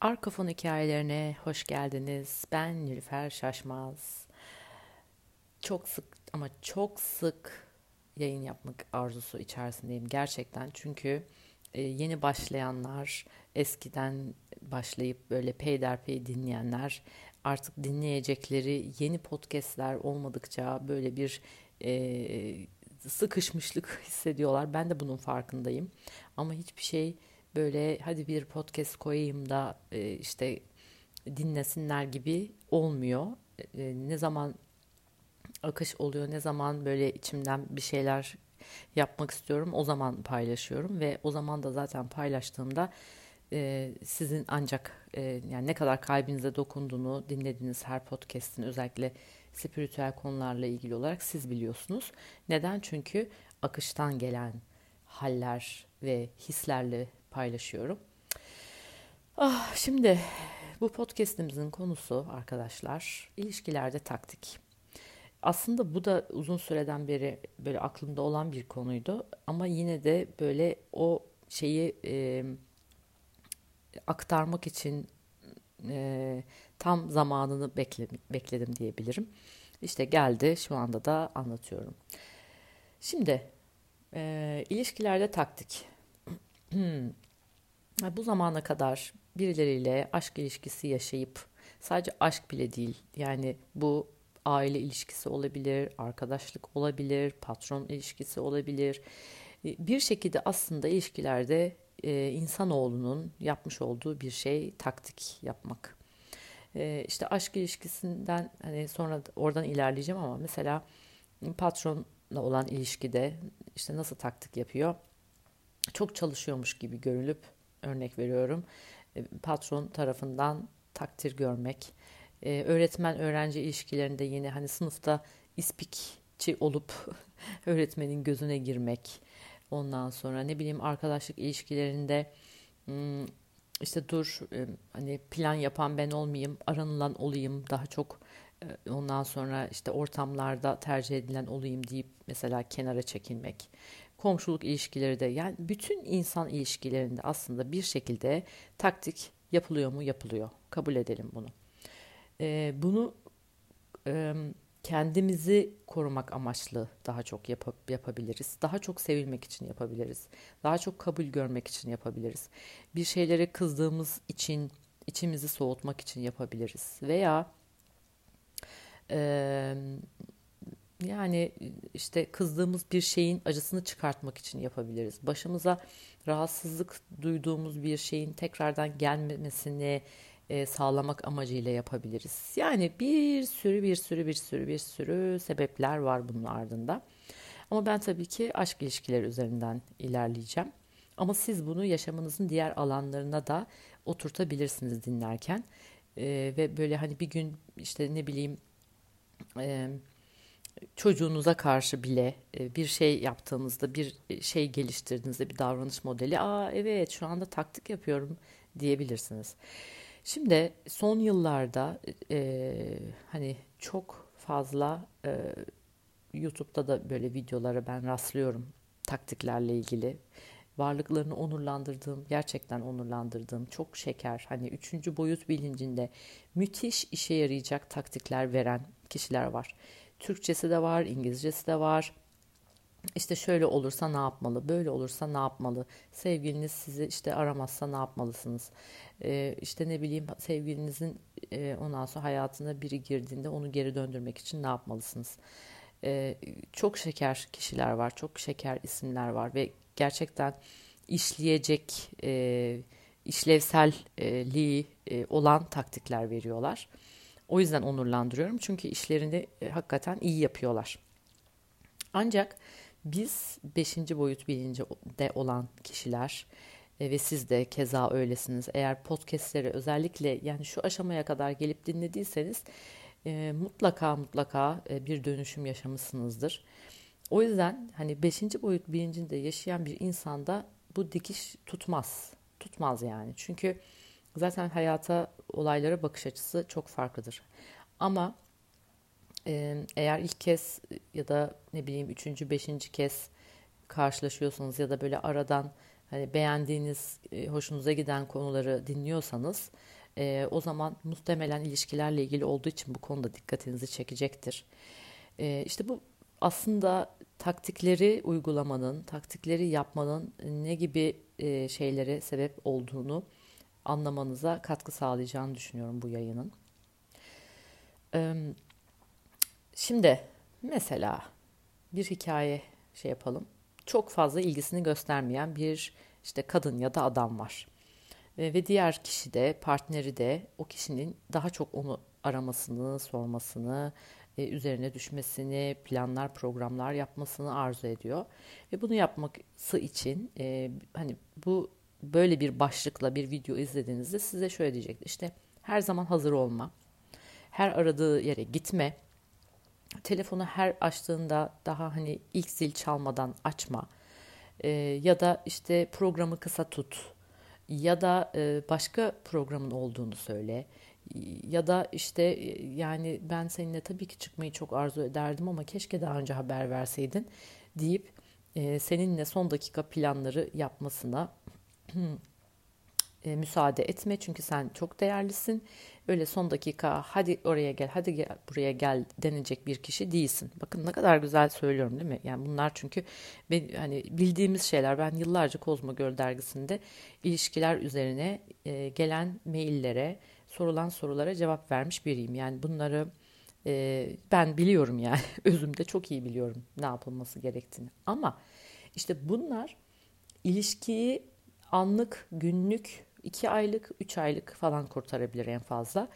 Arka fon hikayelerine hoş geldiniz. Ben Nilüfer Şaşmaz. Çok sık ama çok sık yayın yapmak arzusu içerisindeyim gerçekten. Çünkü e, yeni başlayanlar, eskiden başlayıp böyle peyderpey dinleyenler artık dinleyecekleri yeni podcastler olmadıkça böyle bir e, sıkışmışlık hissediyorlar. Ben de bunun farkındayım. Ama hiçbir şey böyle hadi bir podcast koyayım da e, işte dinlesinler gibi olmuyor. E, ne zaman akış oluyor, ne zaman böyle içimden bir şeyler yapmak istiyorum o zaman paylaşıyorum ve o zaman da zaten paylaştığımda e, sizin ancak e, yani ne kadar kalbinize dokunduğunu dinlediğiniz her podcast'in özellikle spiritüel konularla ilgili olarak siz biliyorsunuz. Neden? Çünkü akıştan gelen haller ve hislerle paylaşıyorum. Ah, şimdi bu podcast'imizin konusu arkadaşlar ilişkilerde taktik. Aslında bu da uzun süreden beri böyle aklımda olan bir konuydu ama yine de böyle o şeyi e, aktarmak için e, tam zamanını bekle, bekledim diyebilirim. İşte geldi şu anda da anlatıyorum. Şimdi e, ilişkilerde taktik. Hmm. Bu zamana kadar birileriyle aşk ilişkisi yaşayıp sadece aşk bile değil yani bu aile ilişkisi olabilir, arkadaşlık olabilir, patron ilişkisi olabilir. E, bir şekilde aslında ilişkilerde e, insanoğlunun yapmış olduğu bir şey taktik yapmak. E, işte aşk ilişkisinden hani sonra oradan ilerleyeceğim ama mesela patronla olan ilişkide işte nasıl taktik yapıyor? Çok çalışıyormuş gibi görülüp örnek veriyorum e, patron tarafından takdir görmek, e, öğretmen öğrenci ilişkilerinde yine hani sınıfta ispikçi olup öğretmenin gözüne girmek, ondan sonra ne bileyim arkadaşlık ilişkilerinde hmm, işte dur e, hani plan yapan ben olmayayım, aranılan olayım, daha çok. Ondan sonra işte ortamlarda tercih edilen olayım deyip mesela kenara çekilmek komşuluk ilişkileri de yani bütün insan ilişkilerinde aslında bir şekilde taktik yapılıyor mu? Yapılıyor. Kabul edelim bunu. Ee, bunu e, kendimizi korumak amaçlı daha çok yap yapabiliriz. Daha çok sevilmek için yapabiliriz. Daha çok kabul görmek için yapabiliriz. Bir şeylere kızdığımız için içimizi soğutmak için yapabiliriz. Veya e, yani işte kızdığımız bir şeyin acısını çıkartmak için yapabiliriz. Başımıza rahatsızlık duyduğumuz bir şeyin tekrardan gelmemesini e, sağlamak amacıyla yapabiliriz. Yani bir sürü bir sürü bir sürü bir sürü sebepler var bunun ardında. Ama ben tabii ki aşk ilişkileri üzerinden ilerleyeceğim. Ama siz bunu yaşamınızın diğer alanlarına da oturtabilirsiniz dinlerken. E, ve böyle hani bir gün işte ne bileyim... E, çocuğunuza karşı bile e, bir şey yaptığınızda, bir e, şey geliştirdiğinizde bir davranış modeli, aa evet şu anda taktik yapıyorum diyebilirsiniz. Şimdi son yıllarda e, hani çok fazla e, YouTube'da da böyle videolara ben rastlıyorum taktiklerle ilgili. Varlıklarını onurlandırdığım, gerçekten onurlandırdığım, çok şeker, hani üçüncü boyut bilincinde müthiş işe yarayacak taktikler veren kişiler var. Türkçesi de var, İngilizcesi de var. İşte şöyle olursa ne yapmalı, böyle olursa ne yapmalı, sevgiliniz sizi işte aramazsa ne yapmalısınız, ee, işte ne bileyim sevgilinizin e, ondan sonra hayatına biri girdiğinde onu geri döndürmek için ne yapmalısınız. Ee, çok şeker kişiler var, çok şeker isimler var ve gerçekten işleyecek e, işlevselliği e, olan taktikler veriyorlar. O yüzden onurlandırıyorum. Çünkü işlerini e, hakikaten iyi yapıyorlar. Ancak biz 5. boyut bilincinde olan kişiler e, ve siz de keza öylesiniz. Eğer podcastleri özellikle yani şu aşamaya kadar gelip dinlediyseniz e, mutlaka mutlaka e, bir dönüşüm yaşamışsınızdır. O yüzden hani 5. boyut bilincinde yaşayan bir insanda bu dikiş tutmaz. Tutmaz yani. Çünkü zaten hayata, olaylara bakış açısı çok farklıdır. Ama e, eğer ilk kez ya da ne bileyim üçüncü, beşinci kez karşılaşıyorsanız ya da böyle aradan hani beğendiğiniz, e, hoşunuza giden konuları dinliyorsanız e, o zaman muhtemelen ilişkilerle ilgili olduğu için bu konuda dikkatinizi çekecektir. E, işte bu aslında taktikleri uygulamanın, taktikleri yapmanın ne gibi şeylere sebep olduğunu anlamanıza katkı sağlayacağını düşünüyorum bu yayının. Şimdi mesela bir hikaye şey yapalım. Çok fazla ilgisini göstermeyen bir işte kadın ya da adam var. Ve diğer kişi de partneri de o kişinin daha çok onu aramasını, sormasını, üzerine düşmesini, planlar, programlar yapmasını arzu ediyor. Ve bunu yapması için hani bu böyle bir başlıkla bir video izlediğinizde size şöyle diyecektir. İşte her zaman hazır olma, her aradığı yere gitme, telefonu her açtığında daha hani ilk zil çalmadan açma e, ya da işte programı kısa tut ya da e, başka programın olduğunu söyle ya da işte yani ben seninle tabii ki çıkmayı çok arzu ederdim ama keşke daha önce haber verseydin deyip e, seninle son dakika planları yapmasına e, müsaade etme çünkü sen çok değerlisin. Öyle son dakika hadi oraya gel, hadi gel, buraya gel denecek bir kişi değilsin. Bakın ne kadar güzel söylüyorum değil mi? Yani bunlar çünkü ben, hani bildiğimiz şeyler. Ben yıllarca Kozmo Göl dergisinde ilişkiler üzerine e, gelen maillere, sorulan sorulara cevap vermiş biriyim. Yani bunları e, ben biliyorum yani özümde çok iyi biliyorum ne yapılması gerektiğini. Ama işte bunlar ilişkiyi anlık, günlük, iki aylık, üç aylık falan kurtarabilir en fazla.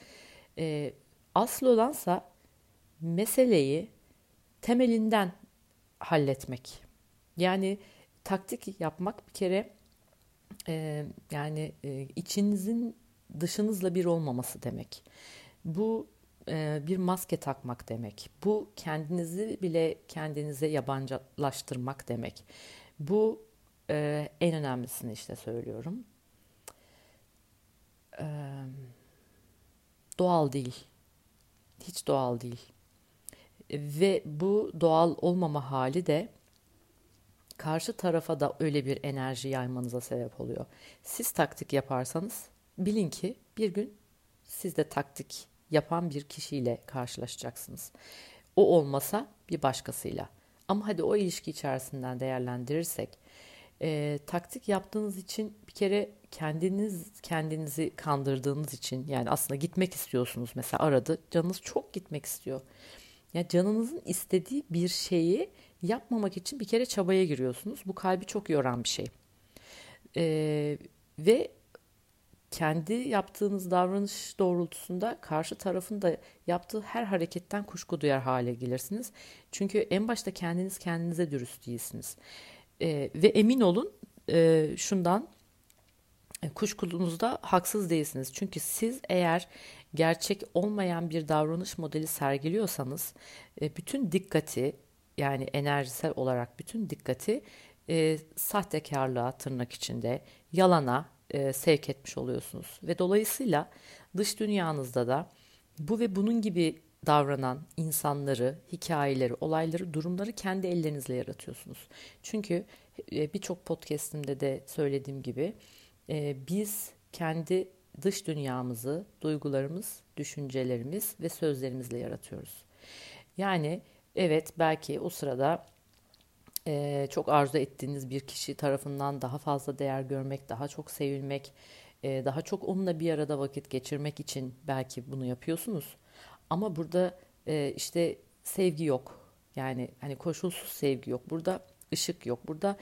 E, asıl olansa meseleyi temelinden halletmek. Yani taktik yapmak bir kere e, yani e, içinizin dışınızla bir olmaması demek. Bu e, bir maske takmak demek. Bu kendinizi bile kendinize yabancılaştırmak demek. Bu e, en önemlisini işte söylüyorum. E, doğal değil. Hiç doğal değil. Ve bu doğal olmama hali de karşı tarafa da öyle bir enerji yaymanıza sebep oluyor. Siz taktik yaparsanız bilin ki bir gün siz de taktik yapan bir kişiyle karşılaşacaksınız. O olmasa bir başkasıyla. Ama hadi o ilişki içerisinden değerlendirirsek e, taktik yaptığınız için bir kere kendiniz kendinizi kandırdığınız için yani aslında gitmek istiyorsunuz mesela aradı canınız çok gitmek istiyor. Yani canınızın istediği bir şeyi yapmamak için bir kere çabaya giriyorsunuz. Bu kalbi çok yoran bir şey. E, ve kendi yaptığınız davranış doğrultusunda karşı tarafın da yaptığı her hareketten kuşku duyar hale gelirsiniz. Çünkü en başta kendiniz kendinize dürüst değilsiniz. E, ve emin olun e, şundan e, kuşkunuzda haksız değilsiniz. Çünkü siz eğer gerçek olmayan bir davranış modeli sergiliyorsanız e, bütün dikkati yani enerjisel olarak bütün dikkati e, sahtekarlığa tırnak içinde yalana e, sevk etmiş oluyorsunuz. Ve dolayısıyla dış dünyanızda da bu ve bunun gibi davranan insanları, hikayeleri, olayları, durumları kendi ellerinizle yaratıyorsunuz. Çünkü e, birçok podcastimde de söylediğim gibi e, biz kendi dış dünyamızı, duygularımız, düşüncelerimiz ve sözlerimizle yaratıyoruz. Yani evet belki o sırada e, çok arzu ettiğiniz bir kişi tarafından daha fazla değer görmek, daha çok sevilmek, daha çok onunla bir arada vakit geçirmek için belki bunu yapıyorsunuz. Ama burada e, işte sevgi yok. Yani hani koşulsuz sevgi yok. Burada ışık yok. Burada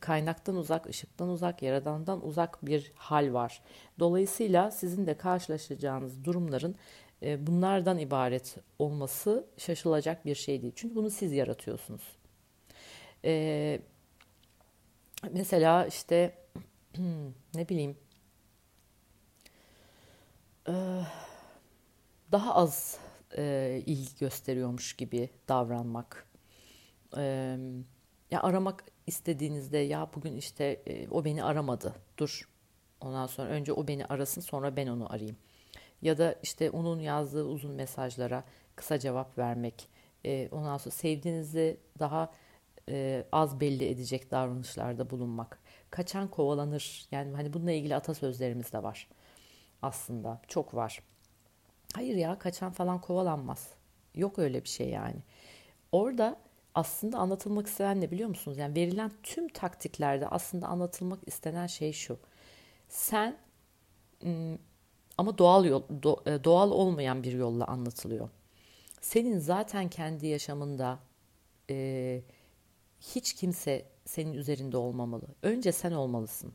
kaynaktan uzak, ışıktan uzak, yaradandan uzak bir hal var. Dolayısıyla sizin de karşılaşacağınız durumların e, bunlardan ibaret olması şaşılacak bir şey değil. Çünkü bunu siz yaratıyorsunuz. E, mesela işte ne bileyim e, daha az e, ilgi gösteriyormuş gibi davranmak. E, ya aramak istediğinizde ya bugün işte e, o beni aramadı. Dur. Ondan sonra önce o beni arasın sonra ben onu arayayım. Ya da işte onun yazdığı uzun mesajlara kısa cevap vermek. E, ondan sonra sevdiğinizi daha e, az belli edecek davranışlarda bulunmak. kaçan kovalanır. Yani hani bununla ilgili atasözlerimiz de var aslında. Çok var. Hayır ya kaçan falan kovalanmaz. Yok öyle bir şey yani. Orada aslında anlatılmak istenen ne biliyor musunuz? Yani verilen tüm taktiklerde aslında anlatılmak istenen şey şu. Sen ama doğal yol, e, doğal olmayan bir yolla anlatılıyor. Senin zaten kendi yaşamında e, hiç kimse senin üzerinde olmamalı. Önce sen olmalısın.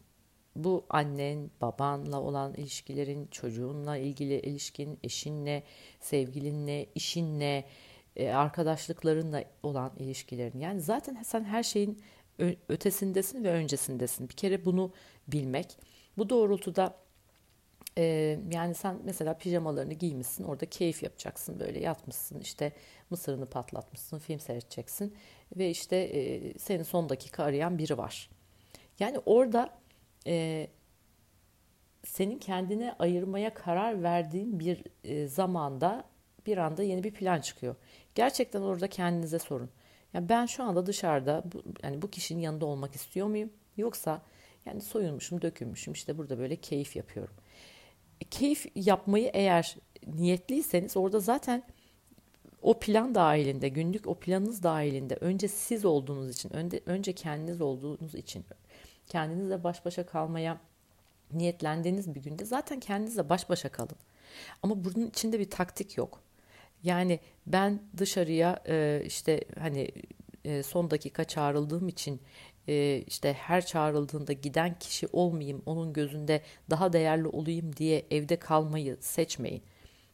Bu annen, babanla olan ilişkilerin, çocuğunla ilgili ilişkin, eşinle, sevgilinle, işinle, e, arkadaşlıklarınla olan ilişkilerin. Yani zaten sen her şeyin ötesindesin ve öncesindesin. Bir kere bunu bilmek. Bu doğrultuda e, yani sen mesela pijamalarını giymişsin orada keyif yapacaksın böyle yatmışsın işte mısırını patlatmışsın film seyredeceksin ve işte e, seni son dakika arayan biri var. Yani orada e, senin kendine ayırmaya karar verdiğin bir e, zamanda bir anda yeni bir plan çıkıyor. Gerçekten orada kendinize sorun. Yani ben şu anda dışarıda bu, yani bu kişinin yanında olmak istiyor muyum? Yoksa yani soyunmuşum, dökülmüşüm işte burada böyle keyif yapıyorum. E, keyif yapmayı eğer niyetliyseniz orada zaten o plan dahilinde, günlük o planınız dahilinde önce siz olduğunuz için, önce, önce kendiniz olduğunuz için, kendinizle baş başa kalmaya niyetlendiğiniz bir günde zaten kendinizle baş başa kalın. Ama bunun içinde bir taktik yok. Yani ben dışarıya e, işte hani e, son dakika çağrıldığım için e, işte her çağrıldığında giden kişi olmayayım, onun gözünde daha değerli olayım diye evde kalmayı seçmeyin.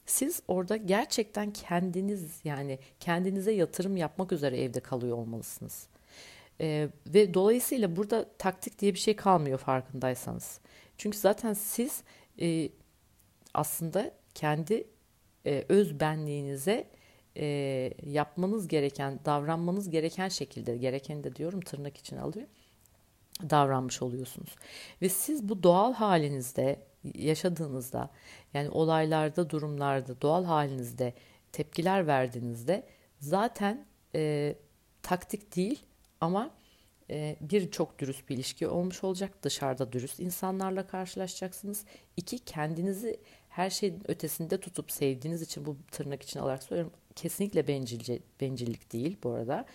Siz orada gerçekten kendiniz yani kendinize yatırım yapmak üzere evde kalıyor olmalısınız. Ee, ve dolayısıyla burada taktik diye bir şey kalmıyor farkındaysanız. Çünkü zaten siz e, aslında kendi e, öz benliğinize e, yapmanız gereken, davranmanız gereken şekilde, gereken de diyorum tırnak için alıyor, davranmış oluyorsunuz. Ve siz bu doğal halinizde yaşadığınızda, yani olaylarda, durumlarda, doğal halinizde tepkiler verdiğinizde zaten e, taktik değil ama e, bir çok dürüst bir ilişki olmuş olacak. Dışarıda dürüst insanlarla karşılaşacaksınız. İki kendinizi her şeyin ötesinde tutup sevdiğiniz için bu tırnak için olarak söylüyorum. Kesinlikle bencilce, bencillik değil bu arada.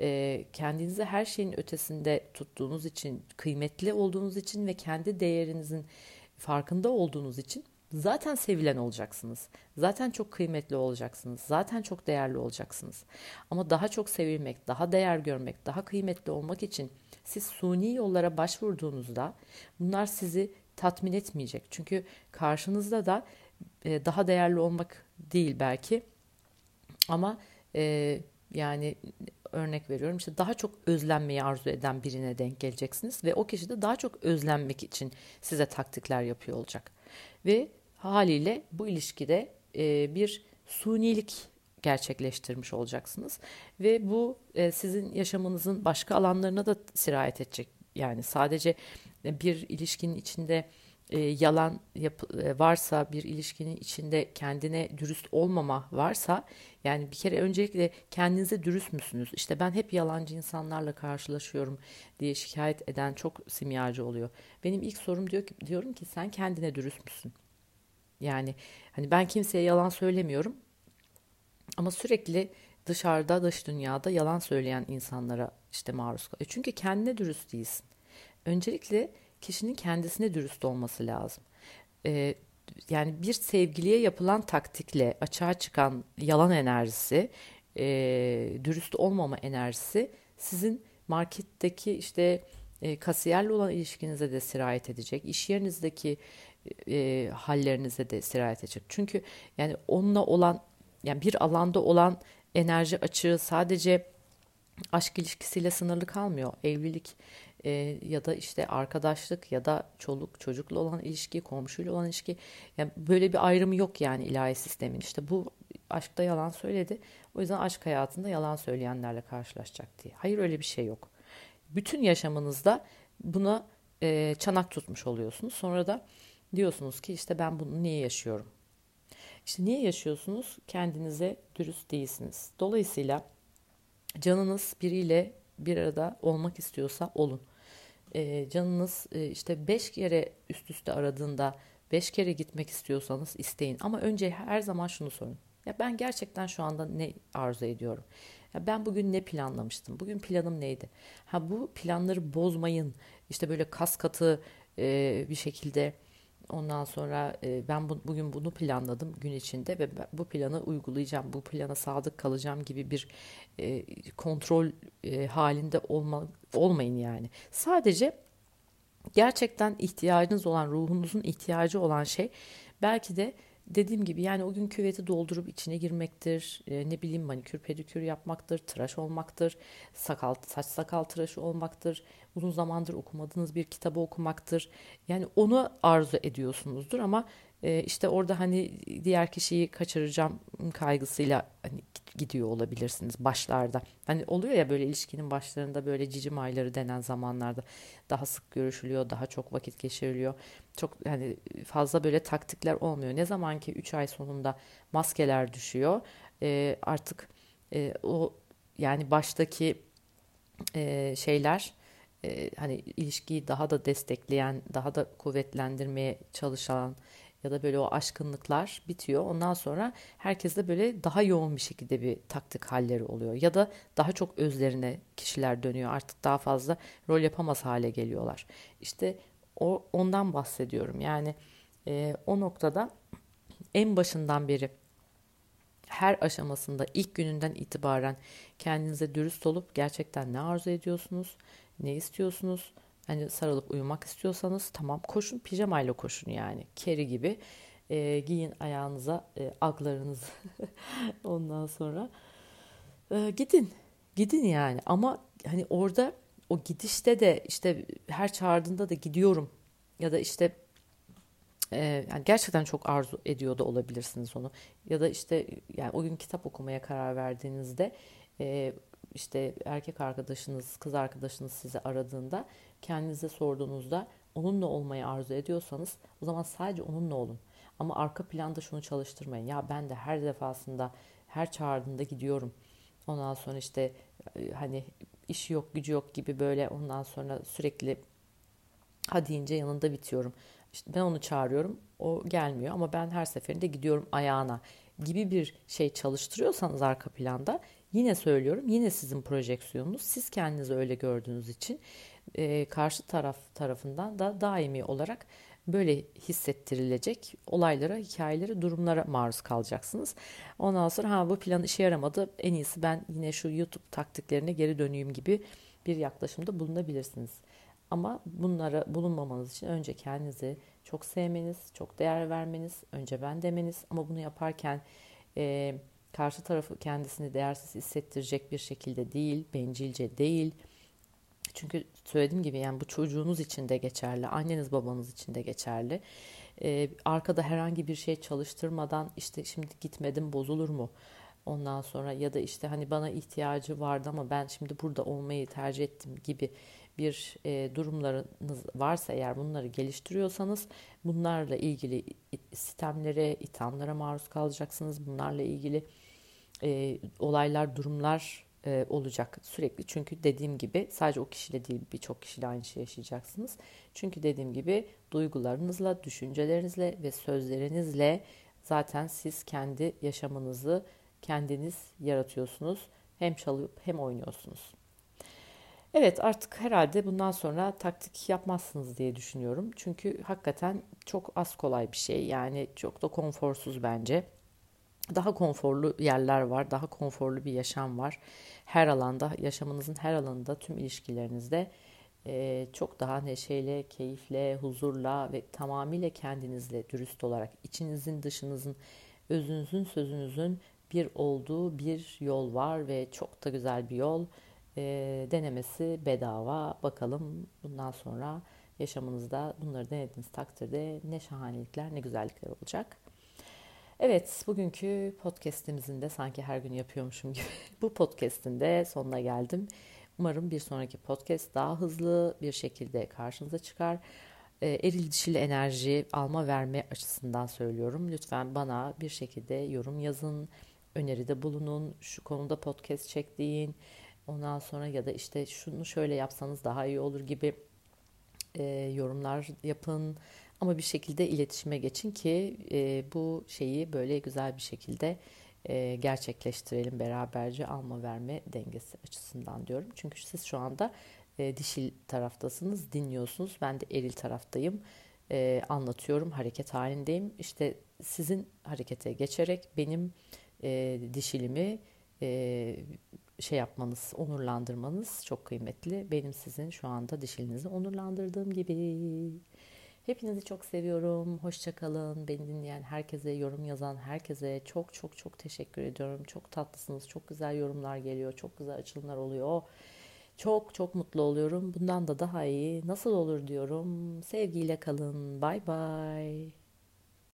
E, kendinizi her şeyin ötesinde tuttuğunuz için, kıymetli olduğunuz için ve kendi değerinizin farkında olduğunuz için zaten sevilen olacaksınız. Zaten çok kıymetli olacaksınız. Zaten çok değerli olacaksınız. Ama daha çok sevilmek, daha değer görmek, daha kıymetli olmak için siz suni yollara başvurduğunuzda bunlar sizi tatmin etmeyecek. Çünkü karşınızda da e, daha değerli olmak değil belki ama e, yani örnek veriyorum işte daha çok özlenmeyi arzu eden birine denk geleceksiniz ve o kişi de daha çok özlenmek için size taktikler yapıyor olacak. Ve haliyle bu ilişkide e, bir sunilik gerçekleştirmiş olacaksınız ve bu e, sizin yaşamınızın başka alanlarına da sirayet edecek. Yani sadece bir ilişkinin içinde e, yalan yap, e, varsa bir ilişkinin içinde kendine dürüst olmama varsa yani bir kere öncelikle kendinize dürüst müsünüz? İşte ben hep yalancı insanlarla karşılaşıyorum diye şikayet eden çok simyacı oluyor. Benim ilk sorum diyor ki diyorum ki sen kendine dürüst müsün? Yani hani ben kimseye yalan söylemiyorum ama sürekli dışarıda dış dünyada yalan söyleyen insanlara işte maruz kalıyor. Çünkü kendine dürüst değilsin. Öncelikle kişinin kendisine dürüst olması lazım. Ee, yani bir sevgiliye yapılan taktikle açığa çıkan yalan enerjisi, e, dürüst olmama enerjisi sizin marketteki işte e, kasiyerle olan ilişkinize de sirayet edecek. İş yerinizdeki e, hallerinize de sirayet edecek. Çünkü yani onunla olan yani bir alanda olan enerji açığı sadece aşk ilişkisiyle sınırlı kalmıyor. Evlilik e, ya da işte arkadaşlık ya da çoluk çocukla olan ilişki, komşuyla olan ilişki. Yani böyle bir ayrımı yok yani ilahi sistemin. İşte bu aşkta yalan söyledi. O yüzden aşk hayatında yalan söyleyenlerle karşılaşacak diye. Hayır öyle bir şey yok. Bütün yaşamınızda buna e, çanak tutmuş oluyorsunuz. Sonra da diyorsunuz ki işte ben bunu niye yaşıyorum? İşte niye yaşıyorsunuz? Kendinize dürüst değilsiniz. Dolayısıyla canınız biriyle bir arada olmak istiyorsa olun. e, canınız e, işte beş kere üst üste aradığında beş kere gitmek istiyorsanız isteyin. Ama önce her zaman şunu sorun. Ya ben gerçekten şu anda ne arzu ediyorum? Ya ben bugün ne planlamıştım? Bugün planım neydi? Ha bu planları bozmayın. İşte böyle kas katı e, bir şekilde ondan sonra e, ben bu, bugün bunu planladım gün içinde ve bu planı uygulayacağım. Bu plana sadık kalacağım gibi bir e, kontrol e, halinde olma, olmayın yani. Sadece gerçekten ihtiyacınız olan ruhunuzun ihtiyacı olan şey belki de dediğim gibi yani o gün küveti doldurup içine girmektir. E, ne bileyim manikür pedikür yapmaktır, tıraş olmaktır, sakal saç sakal tıraşı olmaktır. Uzun zamandır okumadığınız bir kitabı okumaktır. Yani onu arzu ediyorsunuzdur ama e, işte orada hani diğer kişiyi kaçıracağım kaygısıyla hani gidiyor olabilirsiniz başlarda. Hani oluyor ya böyle ilişkinin başlarında böyle cicim ayları denen zamanlarda daha sık görüşülüyor, daha çok vakit geçiriliyor. Çok hani fazla böyle taktikler olmuyor. Ne zaman ki 3 ay sonunda maskeler düşüyor e, artık e, o yani baştaki e, şeyler hani ilişkiyi daha da destekleyen, daha da kuvvetlendirmeye çalışan ya da böyle o aşkınlıklar bitiyor. Ondan sonra herkes de böyle daha yoğun bir şekilde bir taktik halleri oluyor. Ya da daha çok özlerine kişiler dönüyor. Artık daha fazla rol yapamaz hale geliyorlar. İşte o ondan bahsediyorum. Yani e, o noktada en başından beri her aşamasında ilk gününden itibaren kendinize dürüst olup gerçekten ne arzu ediyorsunuz, ne istiyorsunuz, Hani sarılıp uyumak istiyorsanız tamam koşun pijamayla koşun yani. Keri gibi e, giyin ayağınıza e, aglarınızı ondan sonra e, gidin. Gidin yani ama hani orada o gidişte de işte her çağırdığında da gidiyorum ya da işte e, yani gerçekten çok arzu ediyor da olabilirsiniz onu ya da işte yani o gün kitap okumaya karar verdiğinizde e, işte erkek arkadaşınız, kız arkadaşınız sizi aradığında kendinize sorduğunuzda onunla olmayı arzu ediyorsanız o zaman sadece onunla olun. Ama arka planda şunu çalıştırmayın. Ya ben de her defasında her çağırdığında gidiyorum. Ondan sonra işte e, hani işi yok gücü yok gibi böyle ondan sonra sürekli ha deyince yanında bitiyorum. İşte ben onu çağırıyorum o gelmiyor ama ben her seferinde gidiyorum ayağına gibi bir şey çalıştırıyorsanız arka planda yine söylüyorum yine sizin projeksiyonunuz siz kendinizi öyle gördüğünüz için e, karşı taraf tarafından da daimi olarak böyle hissettirilecek olaylara, hikayelere, durumlara maruz kalacaksınız. Ondan sonra ha bu plan işe yaramadı. En iyisi ben yine şu YouTube taktiklerine geri döneyim gibi bir yaklaşımda bulunabilirsiniz. Ama bunlara bulunmamanız için önce kendinizi çok sevmeniz, çok değer vermeniz, önce ben demeniz ama bunu yaparken e, karşı tarafı kendisini değersiz hissettirecek bir şekilde değil, bencilce değil, çünkü söylediğim gibi yani bu çocuğunuz için de geçerli, anneniz babanız için de geçerli. Ee, arkada herhangi bir şey çalıştırmadan işte şimdi gitmedim bozulur mu? Ondan sonra ya da işte hani bana ihtiyacı vardı ama ben şimdi burada olmayı tercih ettim gibi bir e, durumlarınız varsa eğer bunları geliştiriyorsanız bunlarla ilgili sistemlere, ithamlara maruz kalacaksınız. Bunlarla ilgili e, olaylar, durumlar e, olacak sürekli. Çünkü dediğim gibi sadece o kişiyle değil birçok kişiyle aynı şey yaşayacaksınız. Çünkü dediğim gibi duygularınızla, düşüncelerinizle ve sözlerinizle zaten siz kendi yaşamınızı kendiniz yaratıyorsunuz. Hem çalıp hem oynuyorsunuz. Evet artık herhalde bundan sonra taktik yapmazsınız diye düşünüyorum. Çünkü hakikaten çok az kolay bir şey. Yani çok da konforsuz bence daha konforlu yerler var, daha konforlu bir yaşam var. Her alanda, yaşamınızın her alanında, tüm ilişkilerinizde e, çok daha neşeyle, keyifle, huzurla ve tamamıyla kendinizle dürüst olarak içinizin, dışınızın, özünüzün, sözünüzün bir olduğu bir yol var ve çok da güzel bir yol. E, denemesi bedava. Bakalım bundan sonra yaşamınızda bunları denediğiniz takdirde ne şahanelikler, ne güzellikler olacak. Evet, bugünkü podcast'imizin de sanki her gün yapıyormuşum gibi bu podcast'in de sonuna geldim. Umarım bir sonraki podcast daha hızlı bir şekilde karşınıza çıkar. E, eril dişil enerji alma verme açısından söylüyorum. Lütfen bana bir şekilde yorum yazın, öneride bulunun, şu konuda podcast çek deyin. Ondan sonra ya da işte şunu şöyle yapsanız daha iyi olur gibi e, yorumlar yapın ama bir şekilde iletişime geçin ki e, bu şeyi böyle güzel bir şekilde e, gerçekleştirelim beraberce alma verme dengesi açısından diyorum. Çünkü siz şu anda e, dişil taraftasınız, dinliyorsunuz. Ben de eril taraftayım. E, anlatıyorum, hareket halindeyim. İşte sizin harekete geçerek benim e, dişilimi e, şey yapmanız, onurlandırmanız çok kıymetli. Benim sizin şu anda dişilinizi onurlandırdığım gibi. Hepinizi çok seviyorum. Hoşçakalın. Beni dinleyen herkese, yorum yazan herkese çok çok çok teşekkür ediyorum. Çok tatlısınız. Çok güzel yorumlar geliyor. Çok güzel açılımlar oluyor. Çok çok mutlu oluyorum. Bundan da daha iyi. Nasıl olur diyorum. Sevgiyle kalın. Bay bay.